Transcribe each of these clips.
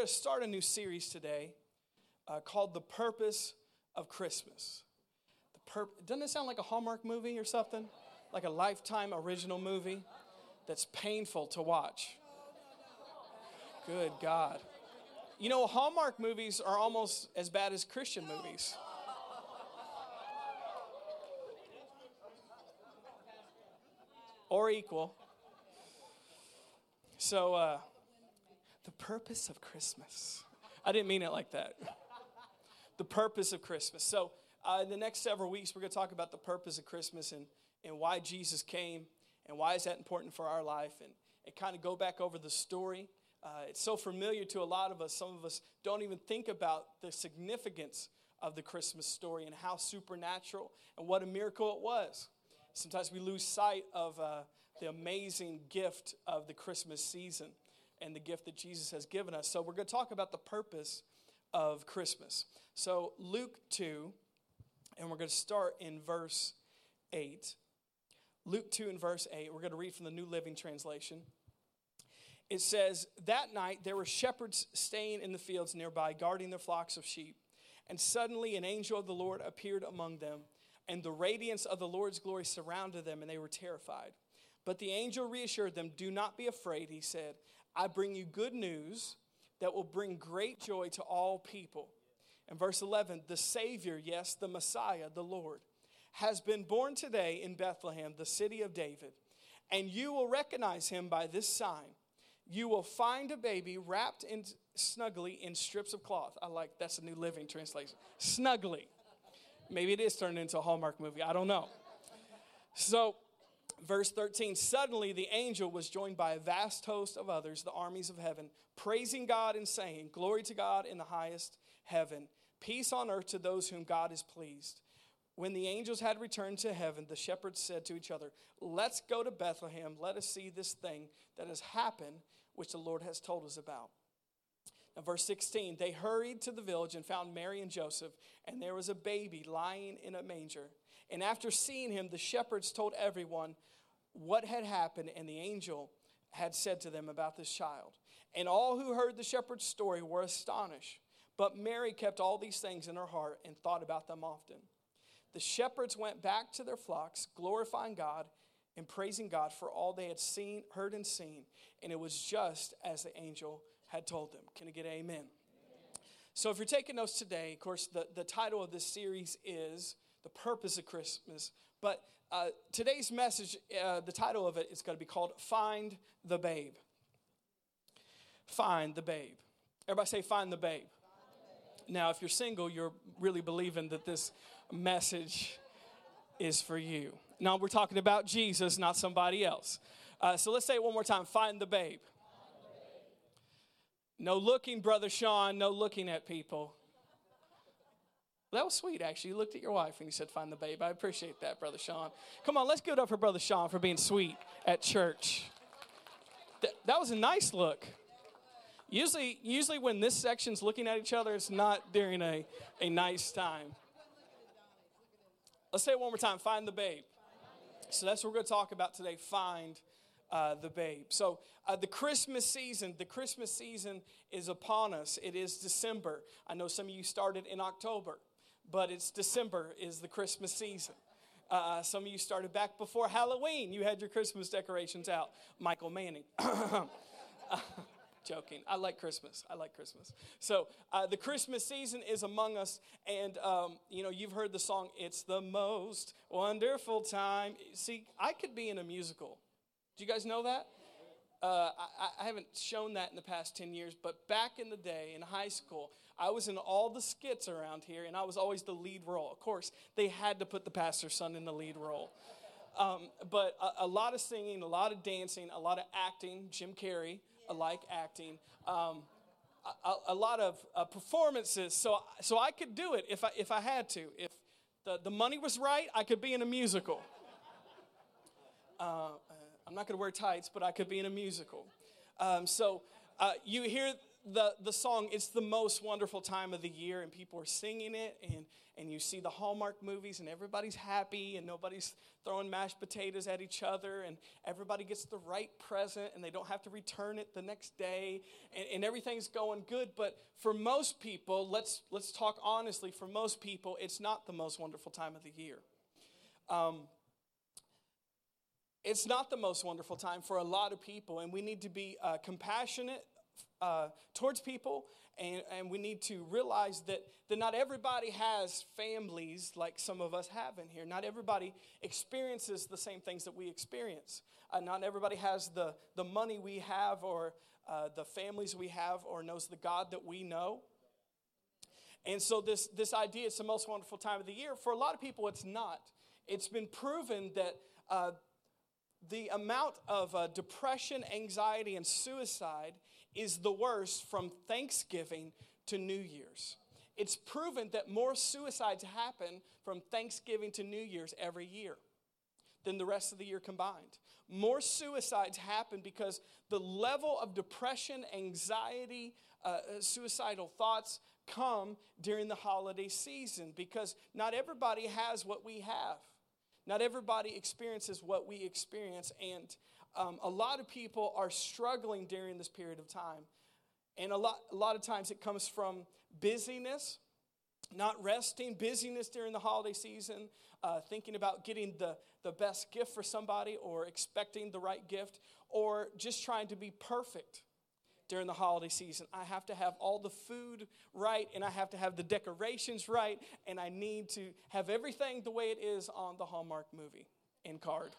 going to start a new series today uh, called The Purpose of Christmas. The Doesn't it sound like a Hallmark movie or something? Like a lifetime original movie that's painful to watch. Good God. You know, Hallmark movies are almost as bad as Christian movies. Or equal. So, uh, the purpose of Christmas. I didn't mean it like that. The purpose of Christmas. So, uh, in the next several weeks, we're going to talk about the purpose of Christmas and, and why Jesus came and why is that important for our life and, and kind of go back over the story uh, it's so familiar to a lot of us. Some of us don't even think about the significance of the Christmas story and how supernatural and what a miracle it was. Sometimes we lose sight of uh, the amazing gift of the Christmas season and the gift that Jesus has given us. So, we're going to talk about the purpose of Christmas. So, Luke 2, and we're going to start in verse 8. Luke 2 and verse 8, we're going to read from the New Living Translation it says, That night there were shepherds staying in the fields nearby, guarding their flocks of sheep. And suddenly an angel of the Lord appeared among them, and the radiance of the Lord's glory surrounded them, and they were terrified. But the angel reassured them, Do not be afraid, he said. I bring you good news that will bring great joy to all people. And verse 11, the Savior, yes, the Messiah, the Lord, has been born today in Bethlehem, the city of David. And you will recognize him by this sign you will find a baby wrapped in snugly in strips of cloth. I like that's a new living translation. Snugly. Maybe it is turned into a Hallmark movie. I don't know. So, verse 13 suddenly the angel was joined by a vast host of others, the armies of heaven, praising God and saying, Glory to God in the highest heaven, peace on earth to those whom God is pleased. When the angels had returned to heaven, the shepherds said to each other, Let's go to Bethlehem. Let us see this thing that has happened which the Lord has told us about. Now, verse 16, they hurried to the village and found Mary and Joseph, and there was a baby lying in a manger. And after seeing him, the shepherds told everyone what had happened, and the angel had said to them about this child. And all who heard the shepherd's story were astonished. But Mary kept all these things in her heart and thought about them often. The shepherds went back to their flocks, glorifying God and praising God for all they had seen, heard, and seen. And it was just as the angel had told them. Can I get amen? amen? So, if you're taking notes today, of course, the, the title of this series is The Purpose of Christmas. But uh, today's message, uh, the title of it is going to be called Find the Babe. Find the Babe. Everybody say, Find the Babe. Now, if you're single, you're really believing that this message is for you. Now we're talking about Jesus, not somebody else. Uh, so let's say it one more time find the babe. No looking, Brother Sean, no looking at people. That was sweet, actually. You looked at your wife and you said, Find the babe. I appreciate that, Brother Sean. Come on, let's give it up for Brother Sean for being sweet at church. Th- that was a nice look. Usually, usually when this section's looking at each other, it's not during a, a nice time. Let's say it one more time find the babe. So that's what we're going to talk about today. Find uh, the babe. So uh, the Christmas season, the Christmas season is upon us. It is December. I know some of you started in October, but it's December is the Christmas season. Uh, some of you started back before Halloween. You had your Christmas decorations out. Michael Manning. joking. I like Christmas. I like Christmas. So uh, the Christmas season is among us, and um, you know you've heard the song "It's the most wonderful time." See, I could be in a musical. Do you guys know that? Uh, I, I, haven't shown that in the past 10 years, but back in the day in high school, I was in all the skits around here, and I was always the lead role. Of course, they had to put the pastor's son in the lead role. Um, but a, a, lot of singing, a lot of dancing, a lot of acting. Jim Carrey, like acting. Um, a, a, lot of uh, performances, so so I could do it if I if I had to. If the, the money was right, I could be in a musical. Uh, uh I'm not going to wear tights, but I could be in a musical. Um, so uh, you hear the, the song, it's the most wonderful time of the year, and people are singing it, and, and you see the Hallmark movies, and everybody's happy, and nobody's throwing mashed potatoes at each other, and everybody gets the right present, and they don't have to return it the next day, and, and everything's going good. But for most people, let's, let's talk honestly, for most people, it's not the most wonderful time of the year. Um, it's not the most wonderful time for a lot of people, and we need to be uh, compassionate uh, towards people, and, and we need to realize that, that not everybody has families like some of us have in here. Not everybody experiences the same things that we experience. Uh, not everybody has the, the money we have, or uh, the families we have, or knows the God that we know. And so, this, this idea, it's the most wonderful time of the year. For a lot of people, it's not. It's been proven that uh, the amount of uh, depression, anxiety, and suicide is the worst from Thanksgiving to New Year's. It's proven that more suicides happen from Thanksgiving to New Year's every year than the rest of the year combined. More suicides happen because the level of depression, anxiety, uh, uh suicidal thoughts come during the holiday season because not everybody has what we have. Not everybody experiences what we experience, and um, a lot of people are struggling during this period of time. And a lot, a lot of times it comes from busyness, not resting, busyness during the holiday season, uh, thinking about getting the, the best gift for somebody or expecting the right gift, or just trying to be perfect during the holiday season. I have to have all the food right, and I have to have the decorations right, and I need to have everything the way it is on the Hallmark movie and card.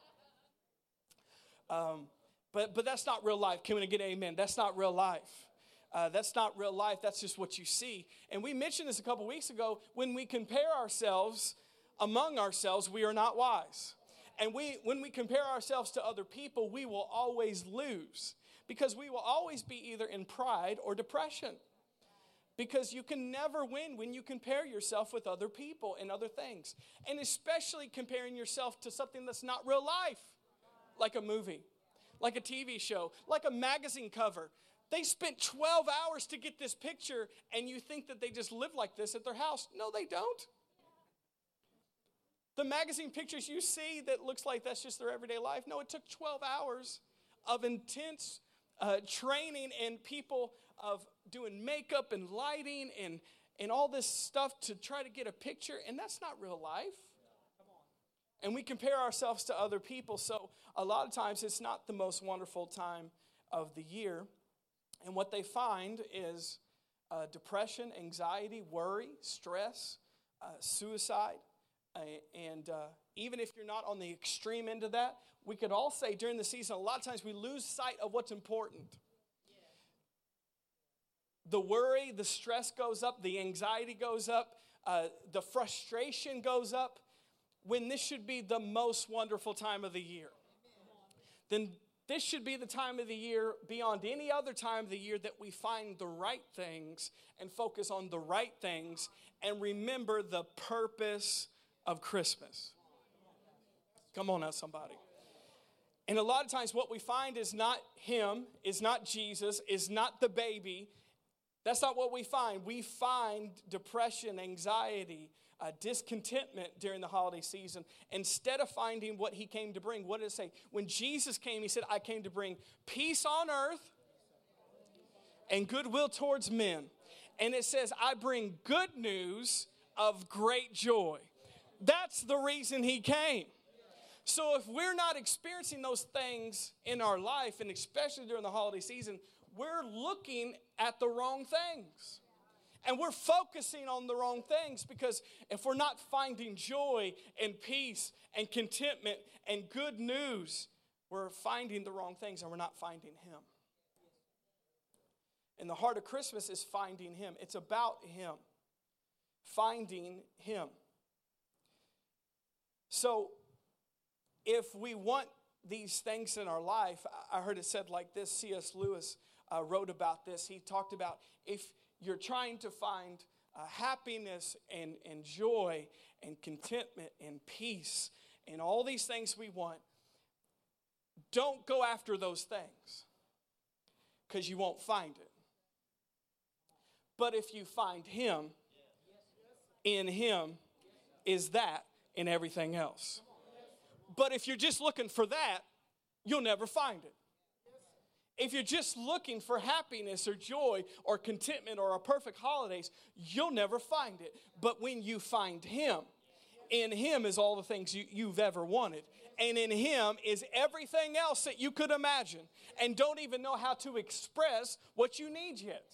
Um, but, but that's not real life. Can we get amen? That's not real life. Uh, that's not real life. That's just what you see. And we mentioned this a couple weeks ago. When we compare ourselves among ourselves, we are not wise. And we, when we compare ourselves to other people, we will always lose because we will always be either in pride or depression. Because you can never win when you compare yourself with other people and other things. And especially comparing yourself to something that's not real life like a movie, like a TV show, like a magazine cover. They spent 12 hours to get this picture, and you think that they just live like this at their house. No, they don't. The magazine pictures you see that looks like that's just their everyday life. No, it took 12 hours of intense uh, training and people of doing makeup and lighting and, and all this stuff to try to get a picture, and that's not real life and we compare ourselves to other people. So a lot of times it's not the most wonderful time of the year. And what they find is uh, depression, anxiety, worry, stress, uh, suicide. Uh, and even if you're not on the extreme end of that, we could all say during the season, a lot of times we lose sight of what's important. The worry, the stress goes up, the anxiety goes up, uh, the frustration goes up when this should be the most wonderful time of the year. Then this should be the time of the year beyond any other time of the year that we find the right things and focus on the right things and remember the purpose of Christmas. Come on now, somebody. And a lot of times, what we find is not Him, is not Jesus, is not the baby. That's not what we find. We find depression, anxiety, uh, discontentment during the holiday season instead of finding what he came to bring. What did it say? When Jesus came, he said, I came to bring peace on earth and goodwill towards men. And it says, I bring good news of great joy. That's the reason he came. So if we're not experiencing those things in our life, and especially during the holiday season, we're looking at the wrong things. And we're focusing on the wrong things because if we're not finding joy and peace and contentment and good news, we're finding the wrong things and we're not finding Him. And the heart of Christmas is finding Him, it's about Him, finding Him. So, if we want these things in our life, I heard it said like this C.S. Lewis uh, wrote about this. He talked about if you're trying to find uh, happiness and, and joy and contentment and peace and all these things we want, don't go after those things because you won't find it. But if you find Him, in Him is that and everything else. But if you're just looking for that, you'll never find it. If you're just looking for happiness or joy or contentment or a perfect holidays, you'll never find it. But when you find Him, in Him is all the things you, you've ever wanted. And in Him is everything else that you could imagine and don't even know how to express what you need yet.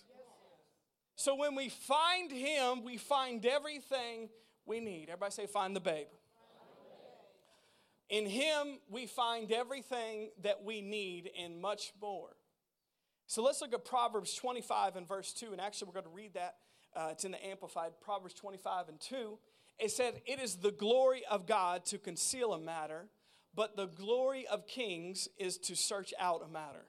So when we find Him, we find everything we need. Everybody say, find the babe. In Him, we find everything that we need and much more. So let's look at Proverbs 25 and verse 2. And actually, we're going to read that. Uh, it's in the Amplified, Proverbs 25 and 2. It said, It is the glory of God to conceal a matter, but the glory of kings is to search out a matter.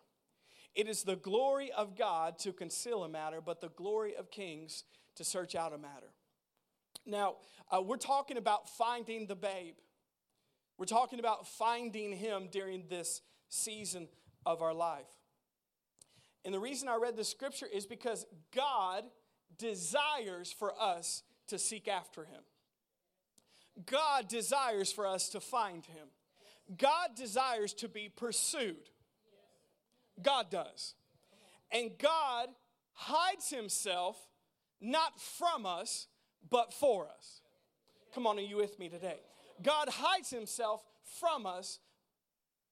It is the glory of God to conceal a matter, but the glory of kings to search out a matter. Now, uh, we're talking about finding the babe. We're talking about finding him during this season of our life. And the reason I read this scripture is because God desires for us to seek after him. God desires for us to find him. God desires to be pursued. God does. And God hides himself not from us, but for us. Come on, are you with me today? God hides himself from us.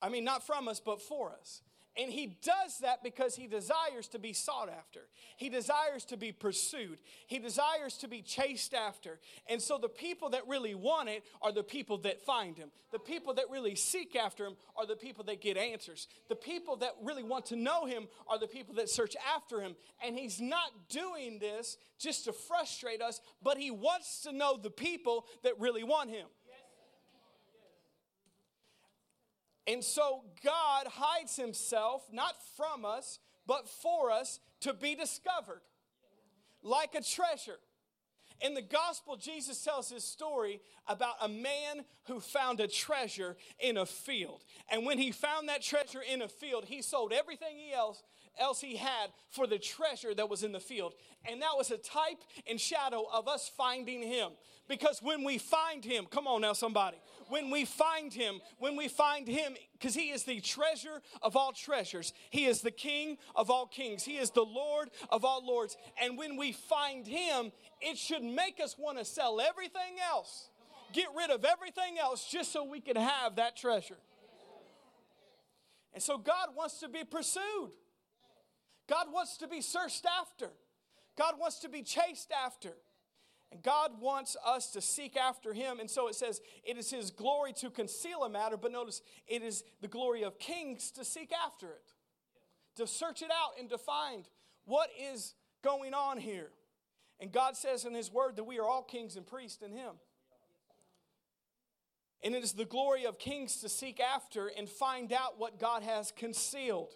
I mean, not from us, but for us. And he does that because he desires to be sought after. He desires to be pursued. He desires to be chased after. And so the people that really want it are the people that find him. The people that really seek after him are the people that get answers. The people that really want to know him are the people that search after him. And he's not doing this just to frustrate us, but he wants to know the people that really want him. And so God hides himself not from us, but for us to be discovered like a treasure. In the gospel, Jesus tells his story about a man who found a treasure in a field. And when he found that treasure in a field, he sold everything else else he had for the treasure that was in the field. And that was a type and shadow of us finding him. Because when we find him, come on now, somebody, when we find him, when we find him, because he is the treasure of all treasures, he is the king of all kings, he is the Lord of all lords. And when we find him, it should make us want to sell everything else, get rid of everything else, just so we can have that treasure. And so God wants to be pursued. God wants to be searched after. God wants to be chased after. And God wants us to seek after Him. And so it says, it is His glory to conceal a matter, but notice it is the glory of kings to seek after it, to search it out and to find what is going on here. And God says in His Word that we are all kings and priests in Him. And it is the glory of kings to seek after and find out what God has concealed.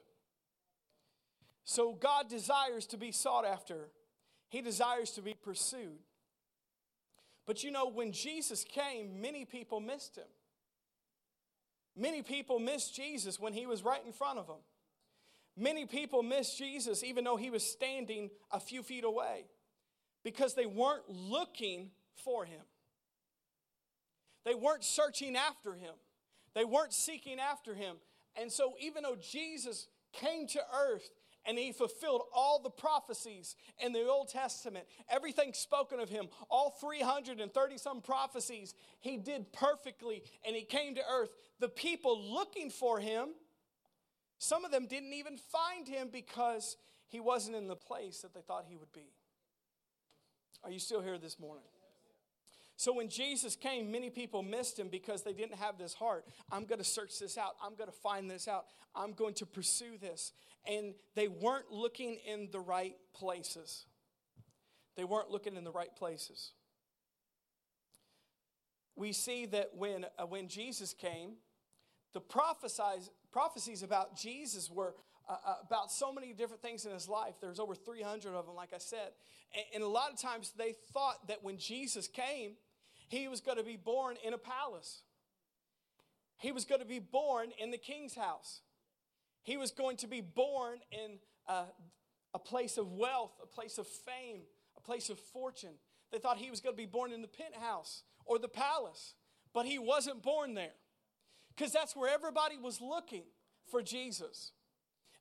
So God desires to be sought after, He desires to be pursued. But you know, when Jesus came, many people missed Him. Many people missed Jesus when He was right in front of them. Many people missed Jesus even though He was standing a few feet away because they weren't looking for Him. They weren't searching after Him. They weren't seeking after Him. And so, even though Jesus came to earth and he fulfilled all the prophecies in the Old Testament, everything spoken of him, all 330 some prophecies, he did perfectly and he came to earth. The people looking for him, some of them didn't even find him because he wasn't in the place that they thought he would be. Are you still here this morning? So when Jesus came, many people missed him because they didn't have this heart. I'm going to search this out. I'm going to find this out. I'm going to pursue this. And they weren't looking in the right places. They weren't looking in the right places. We see that when, uh, when Jesus came, the prophecies about Jesus were uh, uh about so many different things in his life. There's over 300 of them, like I said. And, and a lot of times they thought that when Jesus came, he was going to be born in a palace. He was going to be born in the king's house. He was going to be born in a, a place of wealth, a place of fame, a place of fortune. They thought he was going to be born in the penthouse or the palace, but he wasn't born there because that's where everybody was looking for Jesus.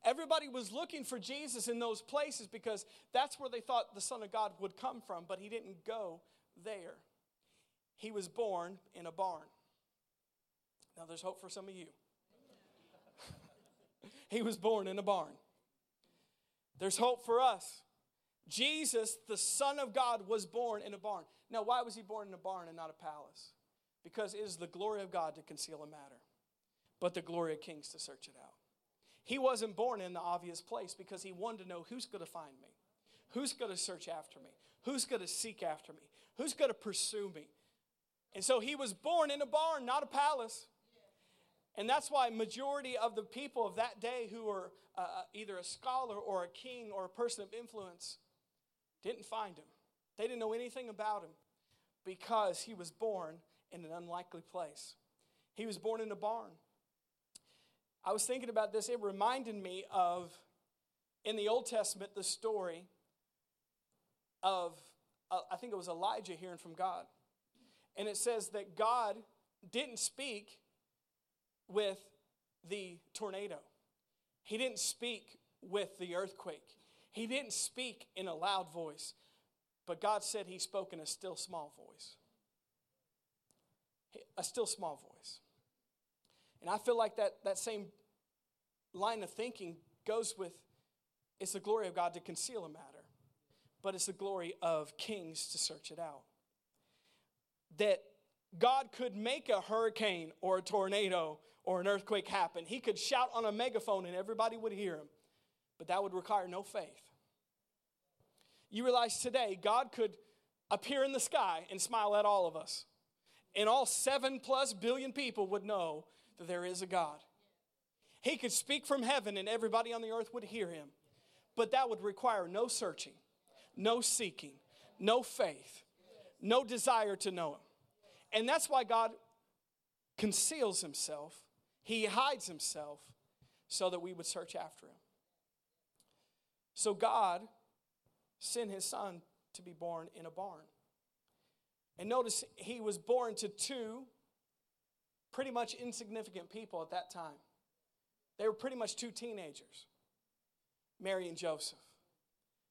Everybody was looking for Jesus in those places because that's where they thought the Son of God would come from, but he didn't go there. He was born in a barn. Now, there's hope for some of you. He was born in a barn. There's hope for us. Jesus, the Son of God, was born in a barn. Now, why was he born in a barn and not a palace? Because it is the glory of God to conceal a matter, but the glory of kings to search it out. He wasn't born in the obvious place because he wanted to know who's going to find me, who's going to search after me, who's going to seek after me, who's going to pursue me. And so he was born in a barn, not a palace. And that's why majority of the people of that day who were uh, uh, either a scholar or a king or a person of influence didn't find him. They didn't know anything about him because he was born in an unlikely place. He was born in a barn. I was thinking about this, it reminded me of in the Old Testament the story of, uh, I think it was Elijah hearing from God. And it says that God didn't speak with the tornado, He didn't speak with the earthquake, He didn't speak in a loud voice, but God said He spoke in a still small voice. A still small voice. And I feel like that, that same line of thinking goes with it's the glory of God to conceal a matter, but it's the glory of kings to search it out. That God could make a hurricane or a tornado or an earthquake happen. He could shout on a megaphone and everybody would hear him, but that would require no faith. You realize today God could appear in the sky and smile at all of us, and all seven plus billion people would know that there is a God. He could speak from heaven and everybody on the earth would hear him. But that would require no searching, no seeking, no faith, no desire to know him. And that's why God conceals himself, he hides himself so that we would search after him. So God sent his son to be born in a barn. And notice he was born to two pretty much insignificant people at that time. They were pretty much two teenagers, Mary and Joseph.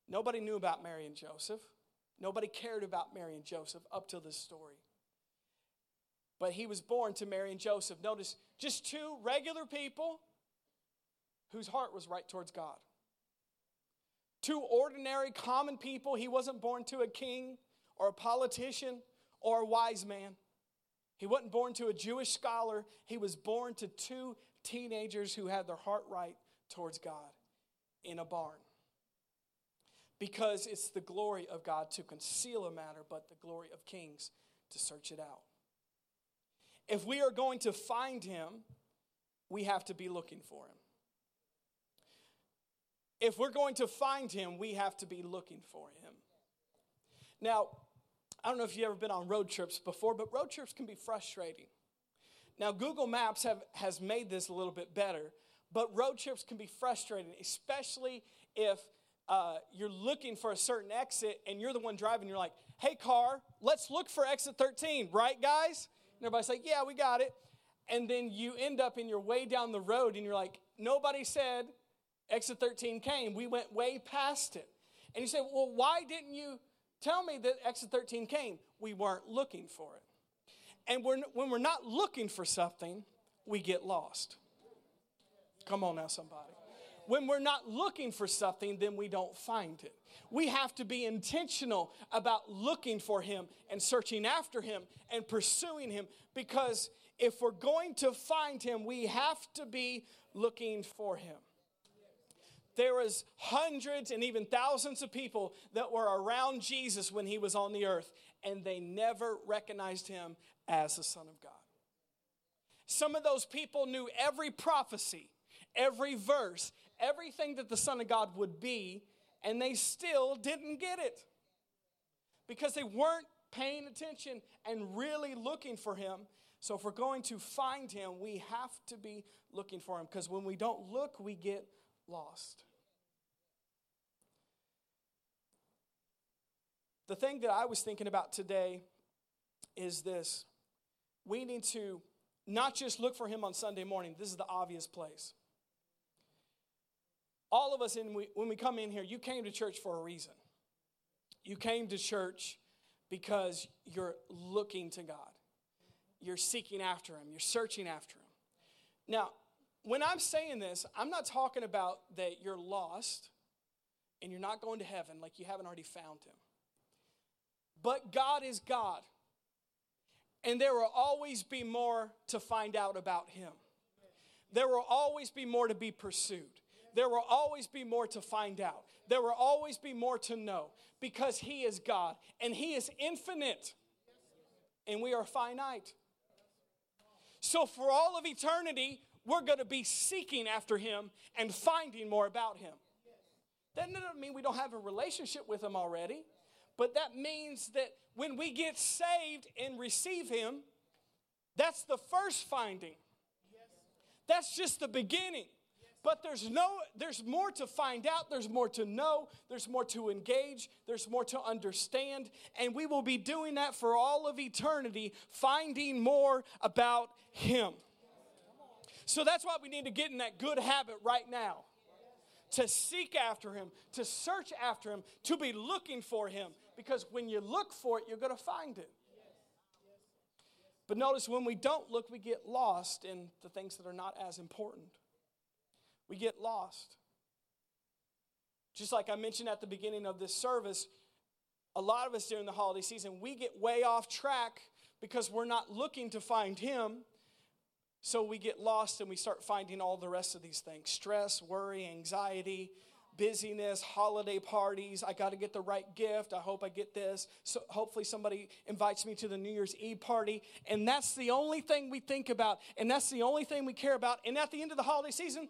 Nobody knew about Mary and Joseph. Nobody cared about Mary and Joseph up to this story. But he was born to Mary and Joseph. Notice just two regular people whose heart was right towards God. Two ordinary, common people. He wasn't born to a king or a politician or a wise man. He wasn't born to a Jewish scholar. He was born to two teenagers who had their heart right towards God in a barn. Because it's the glory of God to conceal a matter, but the glory of kings to search it out. If we are going to find him, we have to be looking for him. If we're going to find him, we have to be looking for him. Now, I don't know if you've ever been on road trips before, but road trips can be frustrating. Now, Google Maps have, has made this a little bit better, but road trips can be frustrating, especially if uh, you're looking for a certain exit and you're the one driving. You're like, hey, car, let's look for exit 13, right, guys? And everybody's like, yeah, we got it. And then you end up in your way down the road and you're like, nobody said exit 13 came. We went way past it. And you say, well, why didn't you tell me that exit 13 came? We weren't looking for it. And we're, when we're not looking for something, we get lost. Come on now, somebody. When we're not looking for something, then we don't find it. We have to be intentional about looking for Him and searching after Him and pursuing Him because if we're going to find Him, we have to be looking for Him there was hundreds and even thousands of people that were around Jesus when he was on the earth and they never recognized him as the Son of God. Some of those people knew every prophecy, every verse, everything that the Son of God would be, and they still didn't get it because they weren't paying attention and really looking for him. So, if we're going to find him, we have to be looking for him because when we don't look, we get lost. the thing that I was thinking about today is this we need to not just look for him on Sunday morning, this is the obvious place. All of us, in, when we come in here, you came to church for a reason. You came to church because you're looking to God, you're seeking after him, you're searching after him. Now, when I'm saying this, I'm not talking about that you're lost and you're not going to heaven like you haven't already found him. But God is God. And there will always be more to find out about him. There will always be more to be pursued. There will always be more to find out. There will always be more to know because he is God and he is infinite and we are finite. So, for all of eternity, we're going to be seeking after him and finding more about him. That doesn't mean we don't have a relationship with him already, but that means that when we get saved and receive him, that's the first finding. That's just the beginning. But there's no there's more to find out, there's more to know, there's more to engage, there's more to understand, and we will be doing that for all of eternity, finding more about him. So that's why we need to get in that good habit right now. To seek after him, to search after him, to be looking for him. Because when you look for it, you're going to find it. But notice when we don't look, we get lost in the things that are not as important. We get lost. Just like I mentioned at the beginning of this service, a lot of us during the holiday season, we get way off track because we're not looking to find Him. So we get lost and we start finding all the rest of these things stress, worry, anxiety, busyness, holiday parties. I got to get the right gift. I hope I get this. So hopefully somebody invites me to the New Year's Eve party. And that's the only thing we think about. And that's the only thing we care about. And at the end of the holiday season,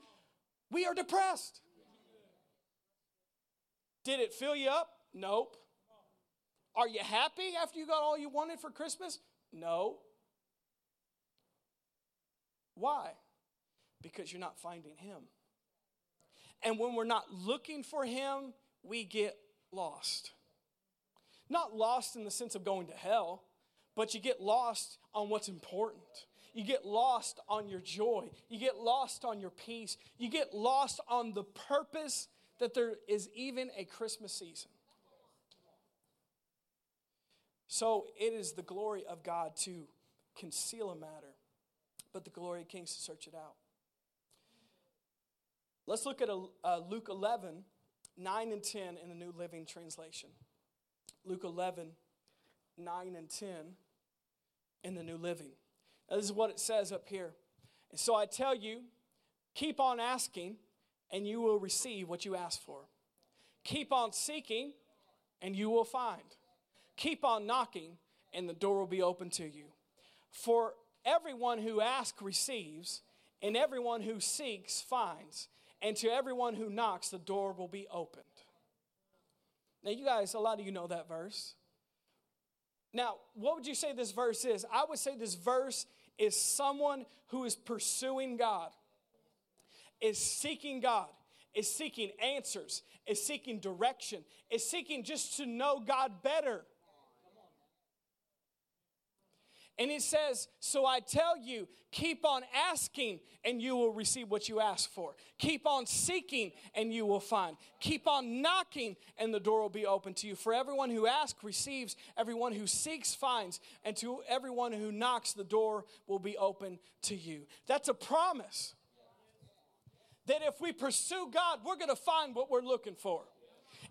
we are depressed. Did it fill you up? Nope. Are you happy after you got all you wanted for Christmas? No. Why? Because you're not finding Him. And when we're not looking for Him, we get lost. Not lost in the sense of going to hell, but you get lost on what's important. You get lost on your joy. You get lost on your peace. You get lost on the purpose that there is even a Christmas season. So it is the glory of God to conceal a matter, but the glory of kings to search it out. Let's look at a, Luke 11, 9 and 10 in the New Living Translation. Luke 11, 9 and 10 in the New Living. This is what it says up here. And so I tell you, keep on asking, and you will receive what you ask for. Keep on seeking, and you will find. Keep on knocking, and the door will be open to you. For everyone who asks receives, and everyone who seeks finds, and to everyone who knocks, the door will be opened. Now, you guys, a lot of you know that verse. Now, what would you say this verse is? I would say this verse is someone who is pursuing God, is seeking God, is seeking answers, is seeking direction, is seeking just to know God better. And it says, So I tell you, keep on asking and you will receive what you ask for. Keep on seeking and you will find. Keep on knocking and the door will be open to you. For everyone who asks receives, everyone who seeks finds, and to everyone who knocks, the door will be open to you. That's a promise. That if we pursue God, we're going to find what we're looking for.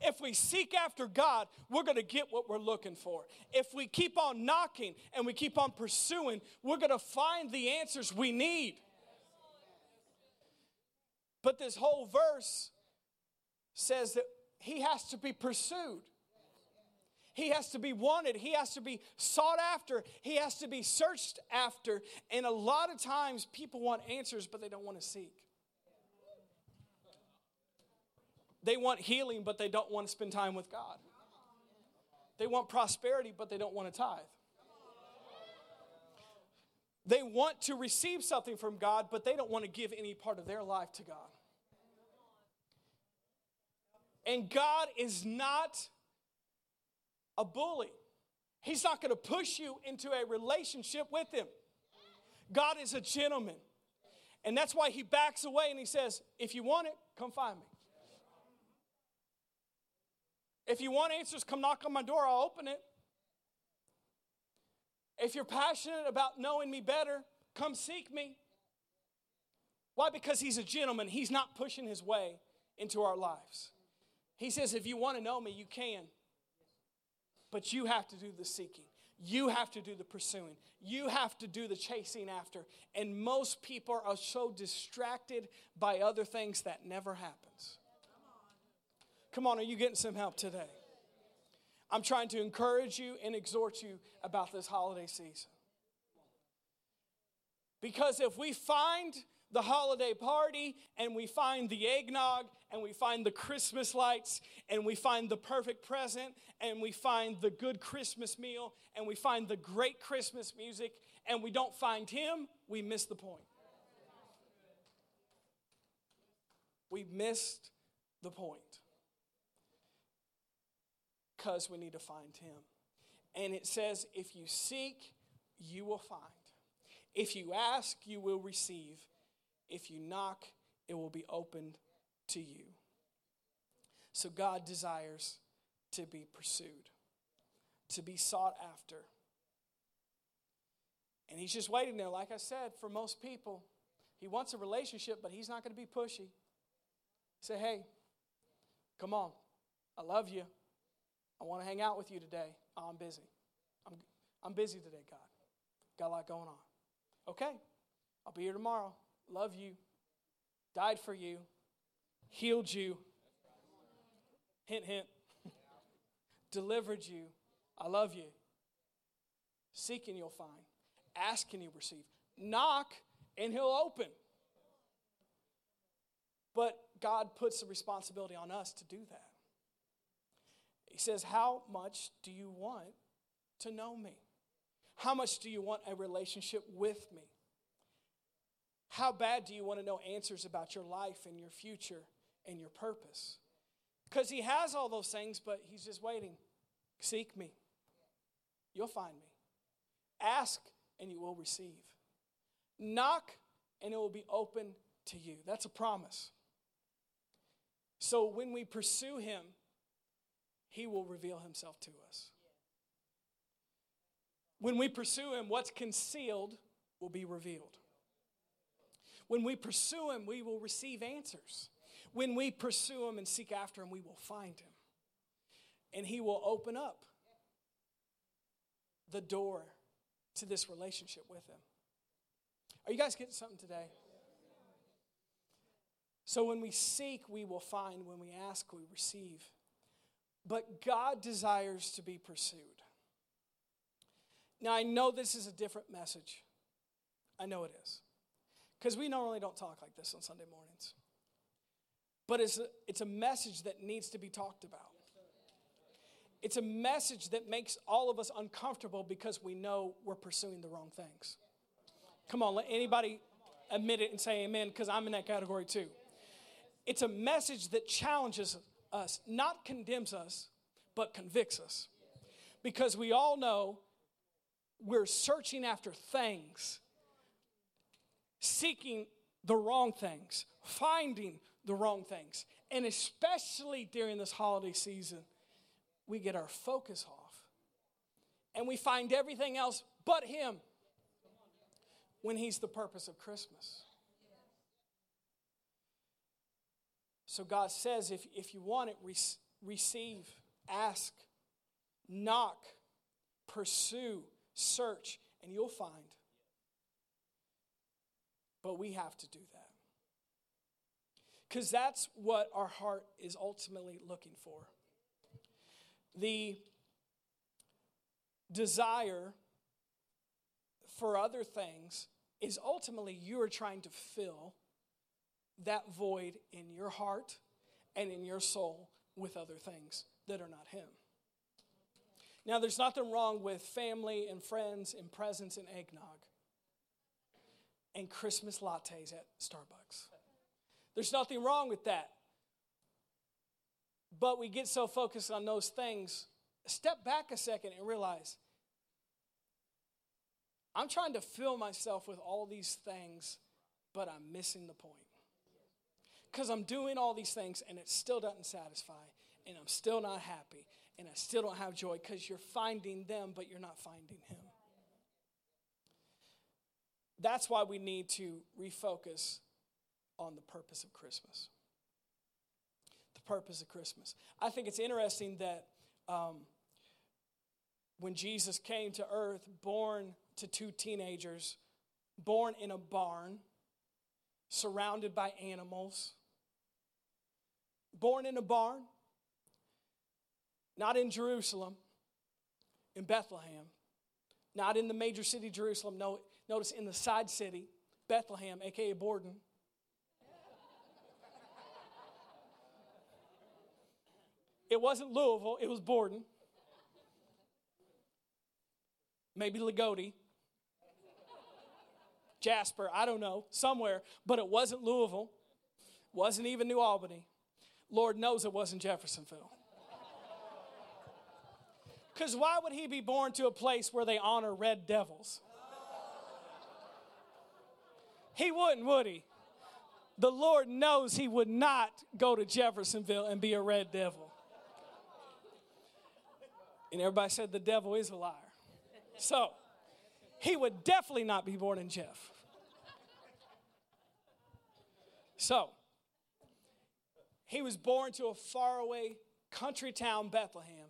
If we seek after God, we're going to get what we're looking for. If we keep on knocking and we keep on pursuing, we're going to find the answers we need. But this whole verse says that he has to be pursued. He has to be wanted. He has to be sought after. He has to be searched after. And a lot of times people want answers, but they don't want to seek. They want healing, but they don't want to spend time with God. They want prosperity, but they don't want to tithe. They want to receive something from God, but they don't want to give any part of their life to God. And God is not a bully. He's not going to push you into a relationship with him. God is a gentleman. And that's why he backs away and he says, If you want it, come find me. If you want answers, come knock on my door, I'll open it. If you're passionate about knowing me better, come seek me. Why? Because he's a gentleman. He's not pushing his way into our lives. He says, if you want to know me, you can. But you have to do the seeking. You have to do the pursuing. You have to do the chasing after. And most people are so distracted by other things that never happens. Come on, are you getting some help today? I'm trying to encourage you and exhort you about this holiday season. Because if we find the holiday party and we find the eggnog and we find the Christmas lights and we find the perfect present and we find the good Christmas meal and we find the great Christmas music and we don't find Him, we miss the point. We missed the point because we need to find Him. And it says, if you seek, you will find. If you ask, you will receive. If you knock, it will be opened to you. So God desires to be pursued, to be sought after. And He's just waiting there, like I said, for most people. He wants a relationship, but He's not going to be pushy. Say, hey, come on. I love you. I want to hang out with you today. Oh, I'm busy. I'm, I'm busy today, God. Got a lot going on. Okay, I'll be here tomorrow. Love you. Died for you. Healed you. Hint, hint. Delivered you. I love you. Seek and you'll find. Ask and you'll receive. Knock and he'll open. But God puts the responsibility on us to do that. He says, How much do you want to know me? How much do you want a relationship with me? How bad do you want to know answers about your life and your future and your purpose? Because He has all those things, but He's just waiting. Seek me, you'll find me. Ask, and you will receive. Knock, and it will be open to you. That's a promise. So when we pursue Him, he will reveal himself to us. When we pursue him, what's concealed will be revealed. When we pursue him, we will receive answers. When we pursue him and seek after him, we will find him. And he will open up the door to this relationship with him. Are you guys getting something today? So when we seek, we will find. When we ask, we receive. But God desires to be pursued. Now, I know this is a different message. I know it is. Because we normally don't talk like this on Sunday mornings. But it's a, it's a message that needs to be talked about. It's a message that makes all of us uncomfortable because we know we're pursuing the wrong things. Come on, let anybody admit it and say amen because I'm in that category too. It's a message that challenges us, not condemns us, but convicts us. Because we all know we're searching after things, seeking the wrong things, finding the wrong things. And especially during this holiday season, we get our focus off and we find everything else but Him when He's the purpose of Christmas. So God says, if, if you want it, re- receive, ask, knock, pursue, search, and you'll find. But we have to do that. Because that's what our heart is ultimately looking for. The desire for other things is ultimately you are trying to fill that void in your heart and in your soul with other things that are not Him. Now, there's nothing wrong with family and friends and presents and eggnog and Christmas lattes at Starbucks. There's nothing wrong with that. But we get so focused on those things step back a second and realize I'm trying to fill myself with all these things, but I'm missing the point. Because I'm doing all these things and it still doesn't satisfy, and I'm still not happy, and I still don't have joy because you're finding them, but you're not finding Him. That's why we need to refocus on the purpose of Christmas. The purpose of Christmas. I think it's interesting that um, when Jesus came to earth, born to two teenagers, born in a barn, surrounded by animals, born in a barn, not in Jerusalem, in Bethlehem, not in the major city Jerusalem. No, notice in the side city, Bethlehem, aka Borden. It wasn't Louisville, it was Borden. Maybe Lagodi. Jasper, I don't know, somewhere, but it wasn't Louisville, wasn't even New Albany. Lord knows it wasn't Jeffersonville. Because why would he be born to a place where they honor red devils? He wouldn't, would he? The Lord knows he would not go to Jeffersonville and be a red devil. And everybody said the devil is a liar. So, he would definitely not be born in Jeff. So, he was born to a faraway country town, Bethlehem.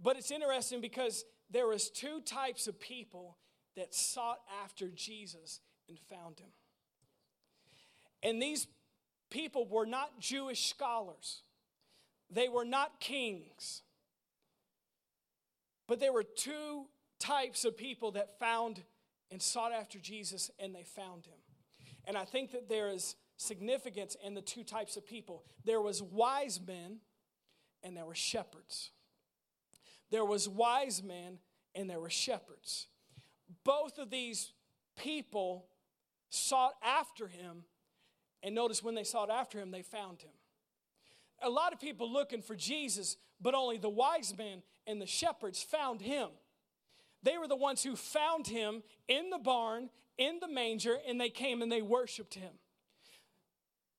But it's interesting because there was two types of people that sought after Jesus and found him. And these people were not Jewish scholars. They were not kings. But there were two types of people that found and sought after Jesus and they found him. And I think that there is significance in the two types of people. There was wise men and there were shepherds. There was wise men and there were shepherds. Both of these people sought after him and notice when they sought after him they found him. A lot of people looking for Jesus, but only the wise men and the shepherds found him. They were the ones who found him in the barn, in the manger, and they came and they worshiped him.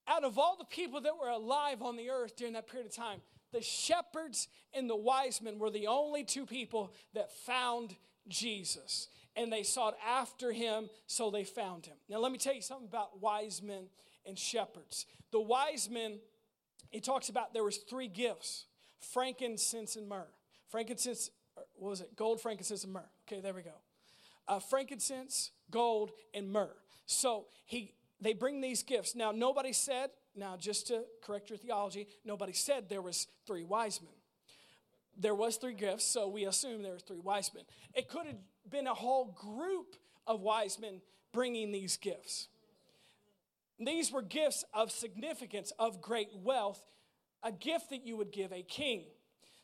Out of all the people that were alive on the earth during that period of time, the shepherds and the wise men were the only two people that found Jesus. And they sought after him, so they found him. Now, let me tell you something about wise men and shepherds. The wise men, he talks about there was three gifts frankincense and myrrh frankincense, what was it? Gold, frankincense, and myrrh. Okay, there we go. Uh, frankincense, gold, and myrrh. So he, they bring these gifts. Now, nobody said, now just to correct your theology, nobody said there was three wise men. There was three gifts, so we assume there were three wise men. It could have been a whole group of wise men bringing these gifts. These were gifts of significance, of great wealth, a gift that you would give a king.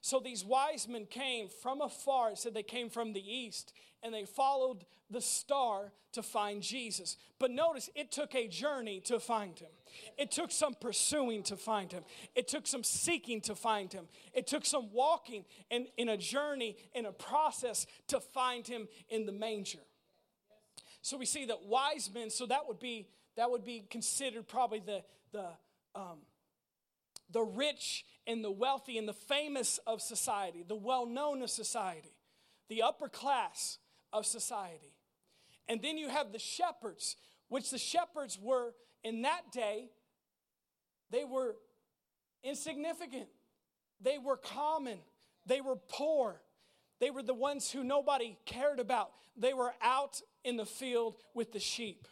So these wise men came from afar. It said they came from the east and they followed the star to find Jesus. But notice it took a journey to find him. It took some pursuing to find him. It took some seeking to find him. It took some walking in, in a journey, in a process to find him in the manger. So we see that wise men, so that would be that would be considered probably the the um, the rich and the wealthy and the famous of society, the well known of society, the upper class of society. And then you have the shepherds, which the shepherds were in that day, they were insignificant, they were common, they were poor. They were the ones who nobody cared about. They were out in the field with the sheep.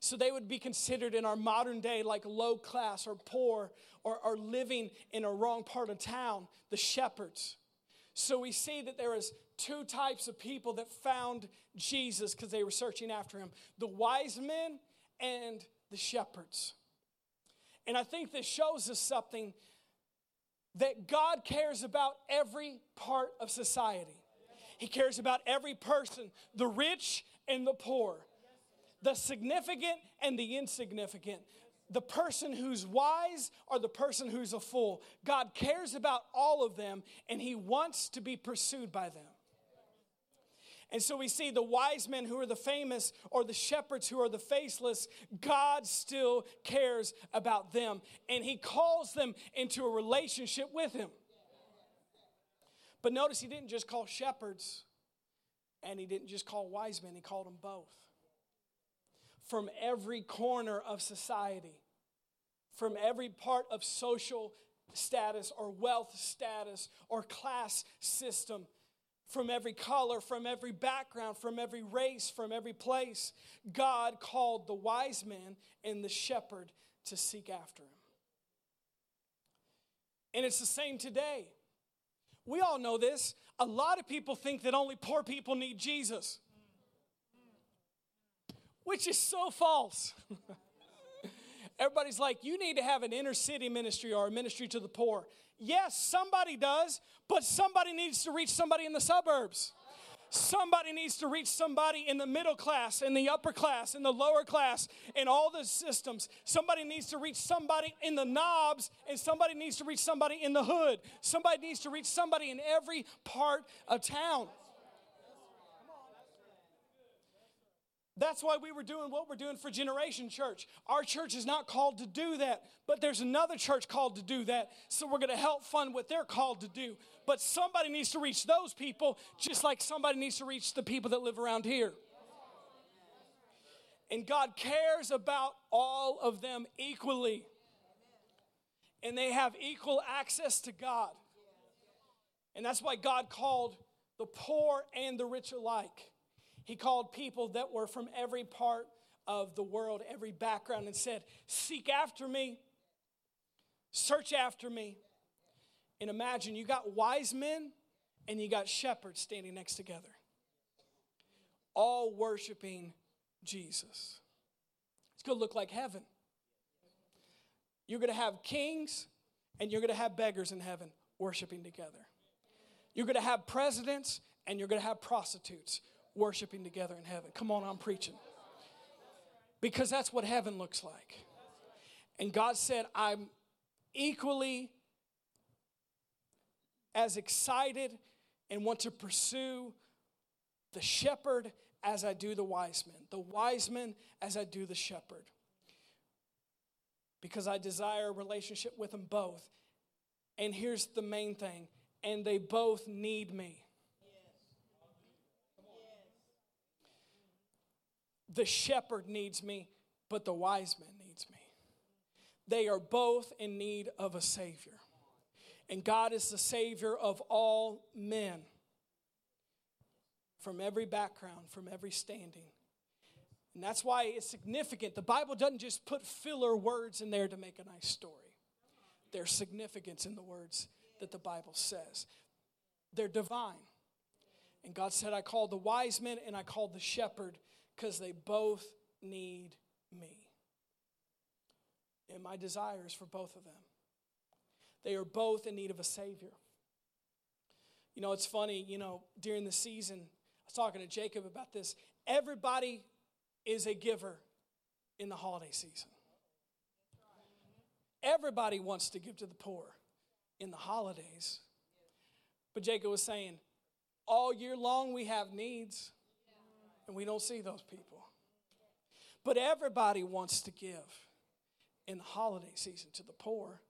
So they would be considered in our modern day like low class or poor or, or living in a wrong part of town, the shepherds. So we see that there is two types of people that found Jesus because they were searching after him the wise men and the shepherds. And I think this shows us something that God cares about every part of society. He cares about every person, the rich and the poor, the significant and the insignificant, the person who's wise or the person who's a fool. God cares about all of them and he wants to be pursued by them. And so we see the wise men who are the famous or the shepherds who are the faceless, God still cares about them and he calls them into a relationship with him. But notice he didn't just call shepherds and he didn't just call wise men, he called them both. From every corner of society, from every part of social status or wealth status or class system, from every color, from every background, from every race, from every place, God called the wise man and the shepherd to seek after him. And it's the same today. We all know this. A lot of people think that only poor people need Jesus, which is so false. Everybody's like, you need to have an inner city ministry or a ministry to the poor. Yes, somebody does, but somebody needs to reach somebody in the suburbs. Somebody needs to reach somebody in the middle class, in the upper class, in the lower class, in all the systems. Somebody needs to reach somebody in the knobs, and somebody needs to reach somebody in the hood. Somebody needs to reach somebody in every part of town. That's why we were doing what we're doing for Generation Church. Our church is not called to do that, but there's another church called to do that. So we're going to help fund what they're called to do. But somebody needs to reach those people just like somebody needs to reach the people that live around here. And God cares about all of them equally. And they have equal access to God. And that's why God called the poor and the rich alike. He called people that were from every part of the world, every background, and said, Seek after me, search after me. And imagine you got wise men and you got shepherds standing next together, all worshiping Jesus. It's going to look like heaven. You're going to have kings and you're going to have beggars in heaven worshiping together. You're going to have presidents and you're going to have prostitutes worshiping together in heaven. Come on, I'm preaching. Because that's what heaven looks like. And God said, I'm equally as excited and want to pursue the shepherd as I do the wise men, the wise men as I do the shepherd. Because I desire a relationship with them both. And here's the main thing and they both need me. The shepherd needs me, but the wise man needs me. They are both in need of a Savior. And God is the Savior of all men from every background, from every standing. And that's why it's significant. The Bible doesn't just put filler words in there to make a nice story, there's significance in the words that the Bible says. They're divine. And God said, I called the wise men and I called the shepherd because they both need me. And my desire is for both of them. They are both in need of a Savior. You know, it's funny, you know, during the season, I was talking to Jacob about this. Everybody is a giver in the holiday season. Everybody wants to give to the poor in the holidays. But Jacob was saying, all year long we have needs and we don't see those people. But everybody wants to give in the holiday season to the poor,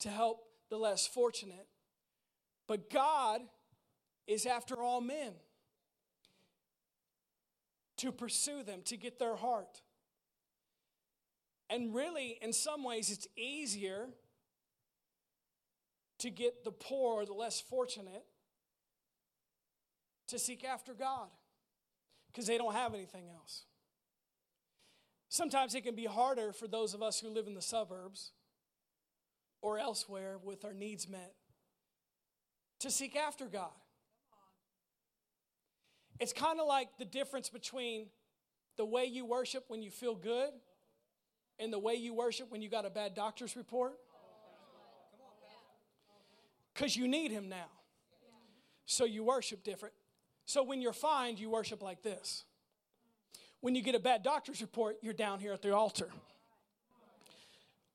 to help the less fortunate. But God is after all men to pursue them, to get their heart. And really, in some ways, it's easier to get the poor or the less fortunate to seek after God because they don't have anything else. Sometimes it can be harder for those of us who live in the suburbs or elsewhere with our needs met to seek after God. It's kind of like the difference between the way you worship when you feel good and the way you worship when you got a bad doctor's report. Because you need Him now. So you worship different. So when you're fine, you worship like this. When you get a bad doctor's report, you're down here at the altar.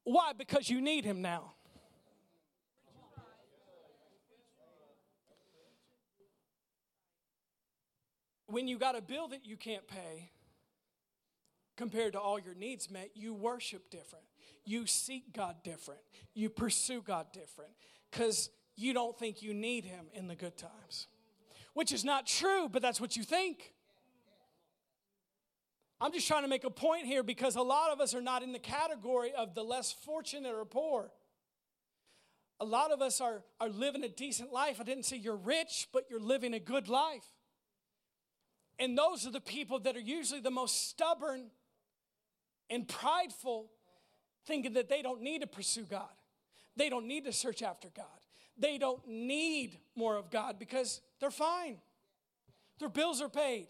Why? Because you need Him now. When you got a bill that you can't pay, compared to all your needs met, you worship different. You seek God different. You pursue God different because you don't think you need Him in the good times, which is not true, but that's what you think. I'm just trying to make a point here because a lot of us are not in the category of the less fortunate or poor. A lot of us are, are living a decent life. I didn't say you're rich, but you're living a good life. And those are the people that are usually the most stubborn and prideful, thinking that they don't need to pursue God. They don't need to search after God. They don't need more of God because they're fine. Their bills are paid.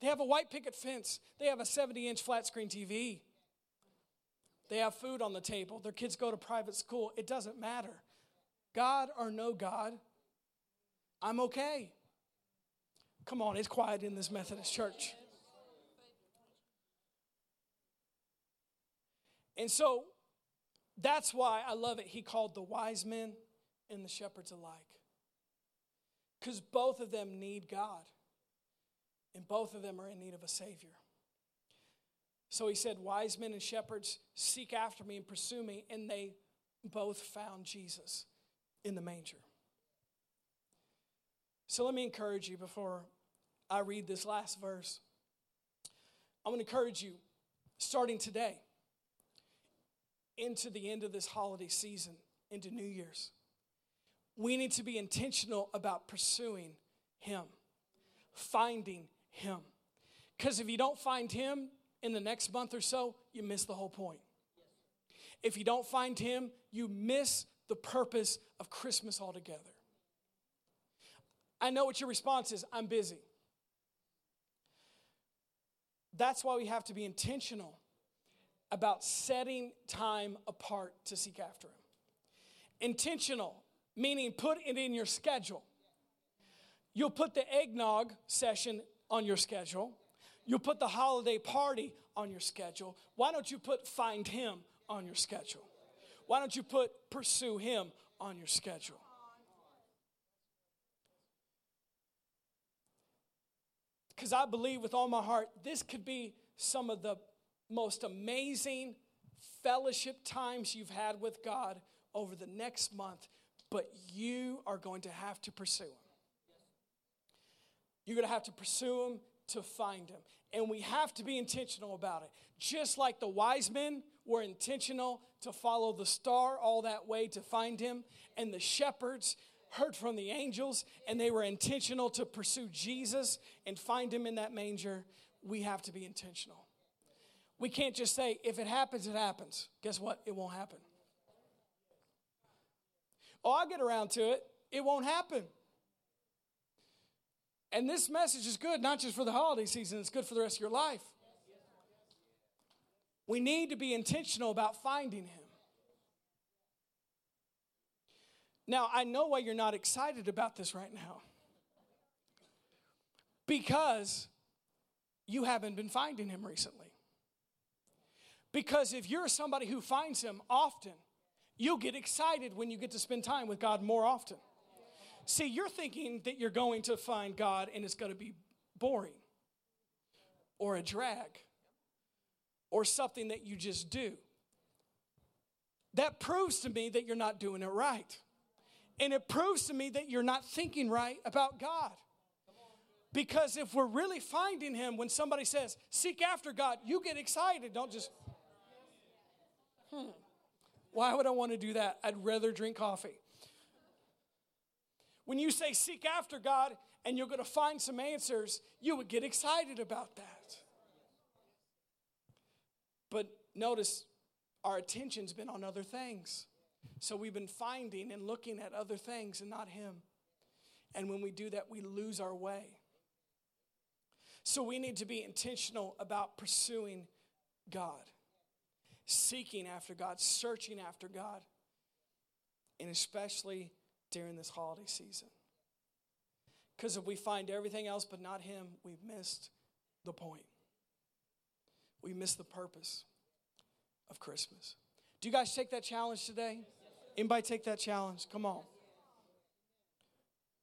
They have a white picket fence. They have a 70 inch flat screen TV. They have food on the table. Their kids go to private school. It doesn't matter. God or no God, I'm okay. Come on, it's quiet in this Methodist church. And so that's why I love it. He called the wise men and the shepherds alike. Because both of them need God, and both of them are in need of a Savior. So he said, Wise men and shepherds seek after me and pursue me, and they both found Jesus in the manger. So let me encourage you before I read this last verse. I want to encourage you, starting today, into the end of this holiday season, into New Year's, we need to be intentional about pursuing Him, finding Him. Because if you don't find Him in the next month or so, you miss the whole point. If you don't find Him, you miss the purpose of Christmas altogether. I know what your response is I'm busy. That's why we have to be intentional about setting time apart to seek after Him. Intentional, meaning put it in your schedule. You'll put the eggnog session on your schedule. You'll put the holiday party on your schedule. Why don't you put find Him on your schedule? Why don't you put pursue Him on your schedule? Because I believe with all my heart, this could be some of the most amazing fellowship times you've had with God over the next month, but you are going to have to pursue Him. You're going to have to pursue Him to find Him. And we have to be intentional about it. Just like the wise men were intentional to follow the star all that way to find Him, and the shepherds heard from the angels and they were intentional to pursue Jesus and find Him in that manger, we have to be intentional. We can't just say, if it happens, it happens. Guess what? It won't happen. Oh, I'll get around to it. It won't happen. And this message is good, not just for the holiday season, it's good for the rest of your life. We need to be intentional about finding Him. Now, I know why you're not excited about this right now. Because you haven't been finding Him recently. Because if you're somebody who finds Him often, you'll get excited when you get to spend time with God more often. See, you're thinking that you're going to find God and it's going to be boring or a drag or something that you just do. That proves to me that you're not doing it right. And it proves to me that you're not thinking right about God. Because if we're really finding Him, when somebody says, seek after God, you get excited. Don't just, Hmm. Why would I want to do that? I'd rather drink coffee. When you say seek after God and you're going to find some answers, you would get excited about that. But notice our attention's been on other things. So we've been finding and looking at other things and not Him. And when we do that, we lose our way. So we need to be intentional about pursuing God seeking after God, searching after God, and especially during this holiday season. Because if we find everything else but not Him, we've missed the point. We miss the purpose of Christmas. Do you guys take that challenge today? Anybody take that challenge? Come on.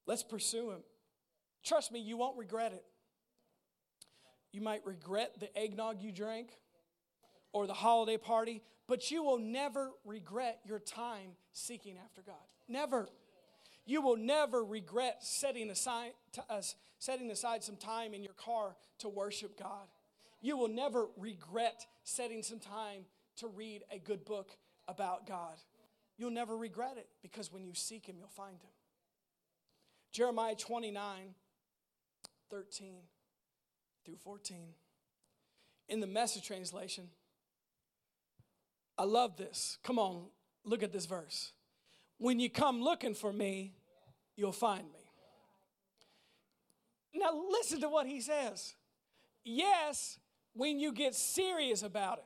Let's pursue him. Trust me, you won't regret it. You might regret the eggnog you drank or the holiday party, but you will never regret your time seeking after God. Never. You will never regret setting aside, uh, setting aside some time in your car to worship God. You will never regret setting some time to read a good book about God. You'll never regret it because when you seek Him, you'll find Him. Jeremiah 29 13 through 14. In the message translation, I love this. Come on, look at this verse. When you come looking for me, you'll find me. Now, listen to what he says. Yes, when you get serious about it,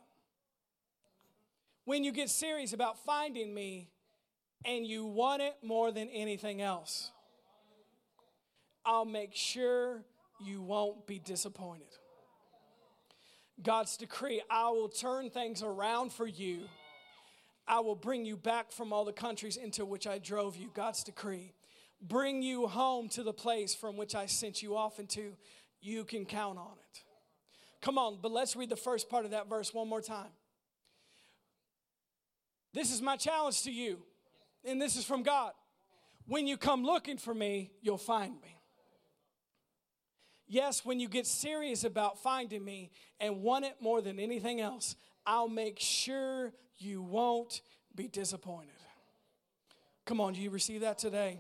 when you get serious about finding me and you want it more than anything else, I'll make sure you won't be disappointed. God's decree I will turn things around for you. I will bring you back from all the countries into which I drove you. God's decree. Bring you home to the place from which I sent you off into. You can count on it. Come on, but let's read the first part of that verse one more time. This is my challenge to you, and this is from God. When you come looking for me, you'll find me. Yes, when you get serious about finding me and want it more than anything else, I'll make sure you won't be disappointed. Come on, do you receive that today?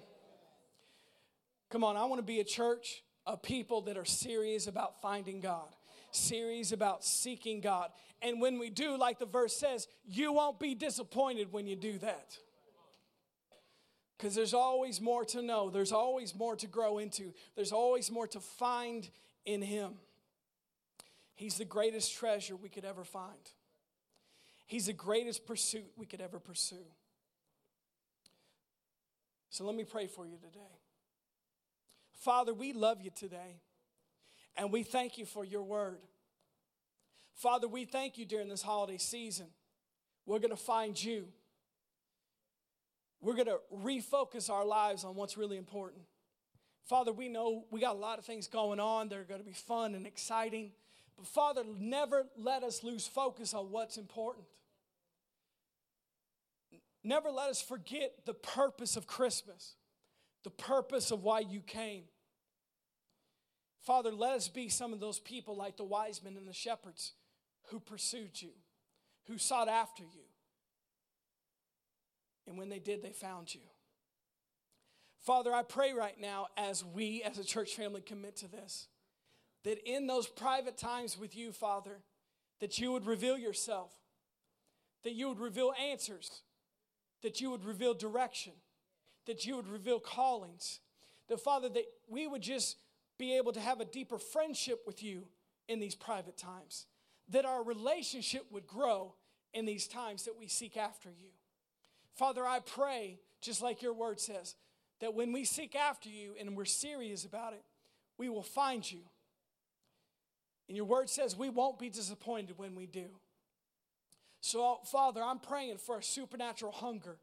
Come on, I want to be a church of people that are serious about finding God, serious about seeking God. And when we do, like the verse says, you won't be disappointed when you do that because there's always more to know, there's always more to grow into, there's always more to find in Him. He's the greatest treasure we could ever find, He's the greatest pursuit we could ever pursue. So let me pray for you today. Father, we love you today, and we thank you for your word. Father, we thank you during this holiday season. We're going to find you we're going to refocus our lives on what's really important. Father, we know we got a lot of things going on. They're going to be fun and exciting. But Father, never let us lose focus on what's important. Never let us forget the purpose of Christmas, the purpose of why you came. Father, let us be some of those people like the wise men and the shepherds who pursued you, who sought after you, and when they did, they found you. Father, I pray right now as we as a church family commit to this, that in those private times with you, Father, that you would reveal yourself, that you would reveal answers, that you would reveal direction, that you would reveal callings, that, Father, that we would just be able to have a deeper friendship with you in these private times, that our relationship would grow in these times that we seek after you. Father, I pray, just like your word says, that when we seek after you and we're serious about it, we will find you. And your word says we won't be disappointed when we do. So, Father, I'm praying for a supernatural hunger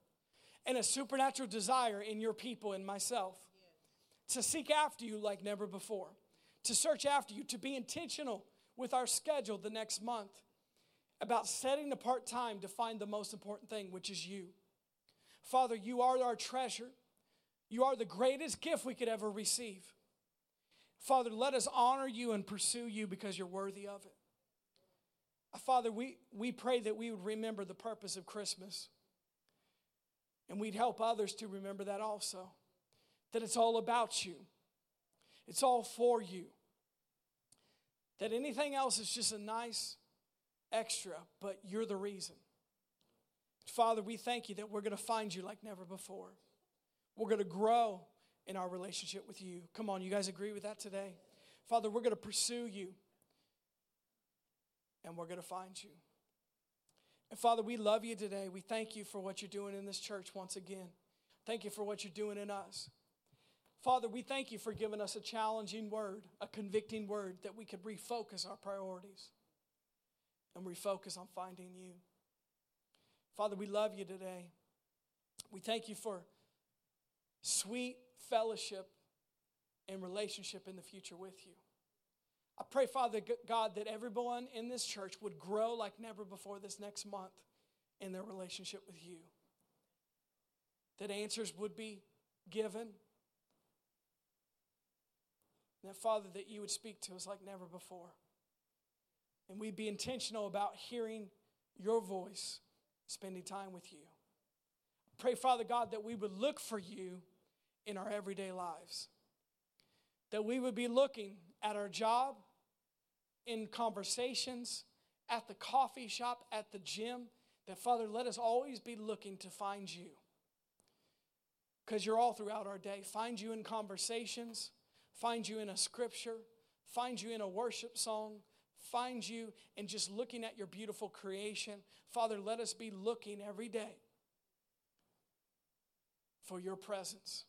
and a supernatural desire in your people and myself to seek after you like never before, to search after you, to be intentional with our schedule the next month about setting apart time to find the most important thing, which is you. Father, you are our treasure. You are the greatest gift we could ever receive. Father, let us honor you and pursue you because you're worthy of it. Uh, Father, we, we pray that we would remember the purpose of Christmas. And we'd help others to remember that also. That it's all about you, it's all for you. That anything else is just a nice extra, but you're the reason. Father, we thank you that we're going to find you like never before. We're going to grow in our relationship with you. Come on, you guys agree with that today? Father, we're going to pursue you and we're going to find you. And Father, we love you today. We thank you for what you're doing in this church once again. Thank you for what you're doing in us. Father, we thank you for giving us a challenging word, a convicting word that we could refocus our priorities and refocus on finding you. Father, we love you today. We thank you for sweet fellowship and relationship in the future with you. I pray, Father God, that everyone in this church would grow like never before this next month in their relationship with you. That answers would be given. That, Father, that you would speak to us like never before. And we'd be intentional about hearing your voice, spending time with you. Pray, Father God, that we would look for you in our everyday lives. That we would be looking at our job, in conversations, at the coffee shop, at the gym. That, Father, let us always be looking to find you. Because you're all throughout our day. Find you in conversations, find you in a scripture, find you in a worship song, find you and just looking at your beautiful creation. Father, let us be looking every day for your presence.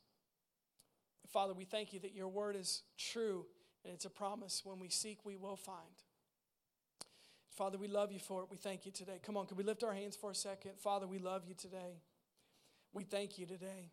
Father, we thank you that your word is true and it's a promise. When we seek, we will find. Father, we love you for it. We thank you today. Come on, can we lift our hands for a second? Father, we love you today. We thank you today.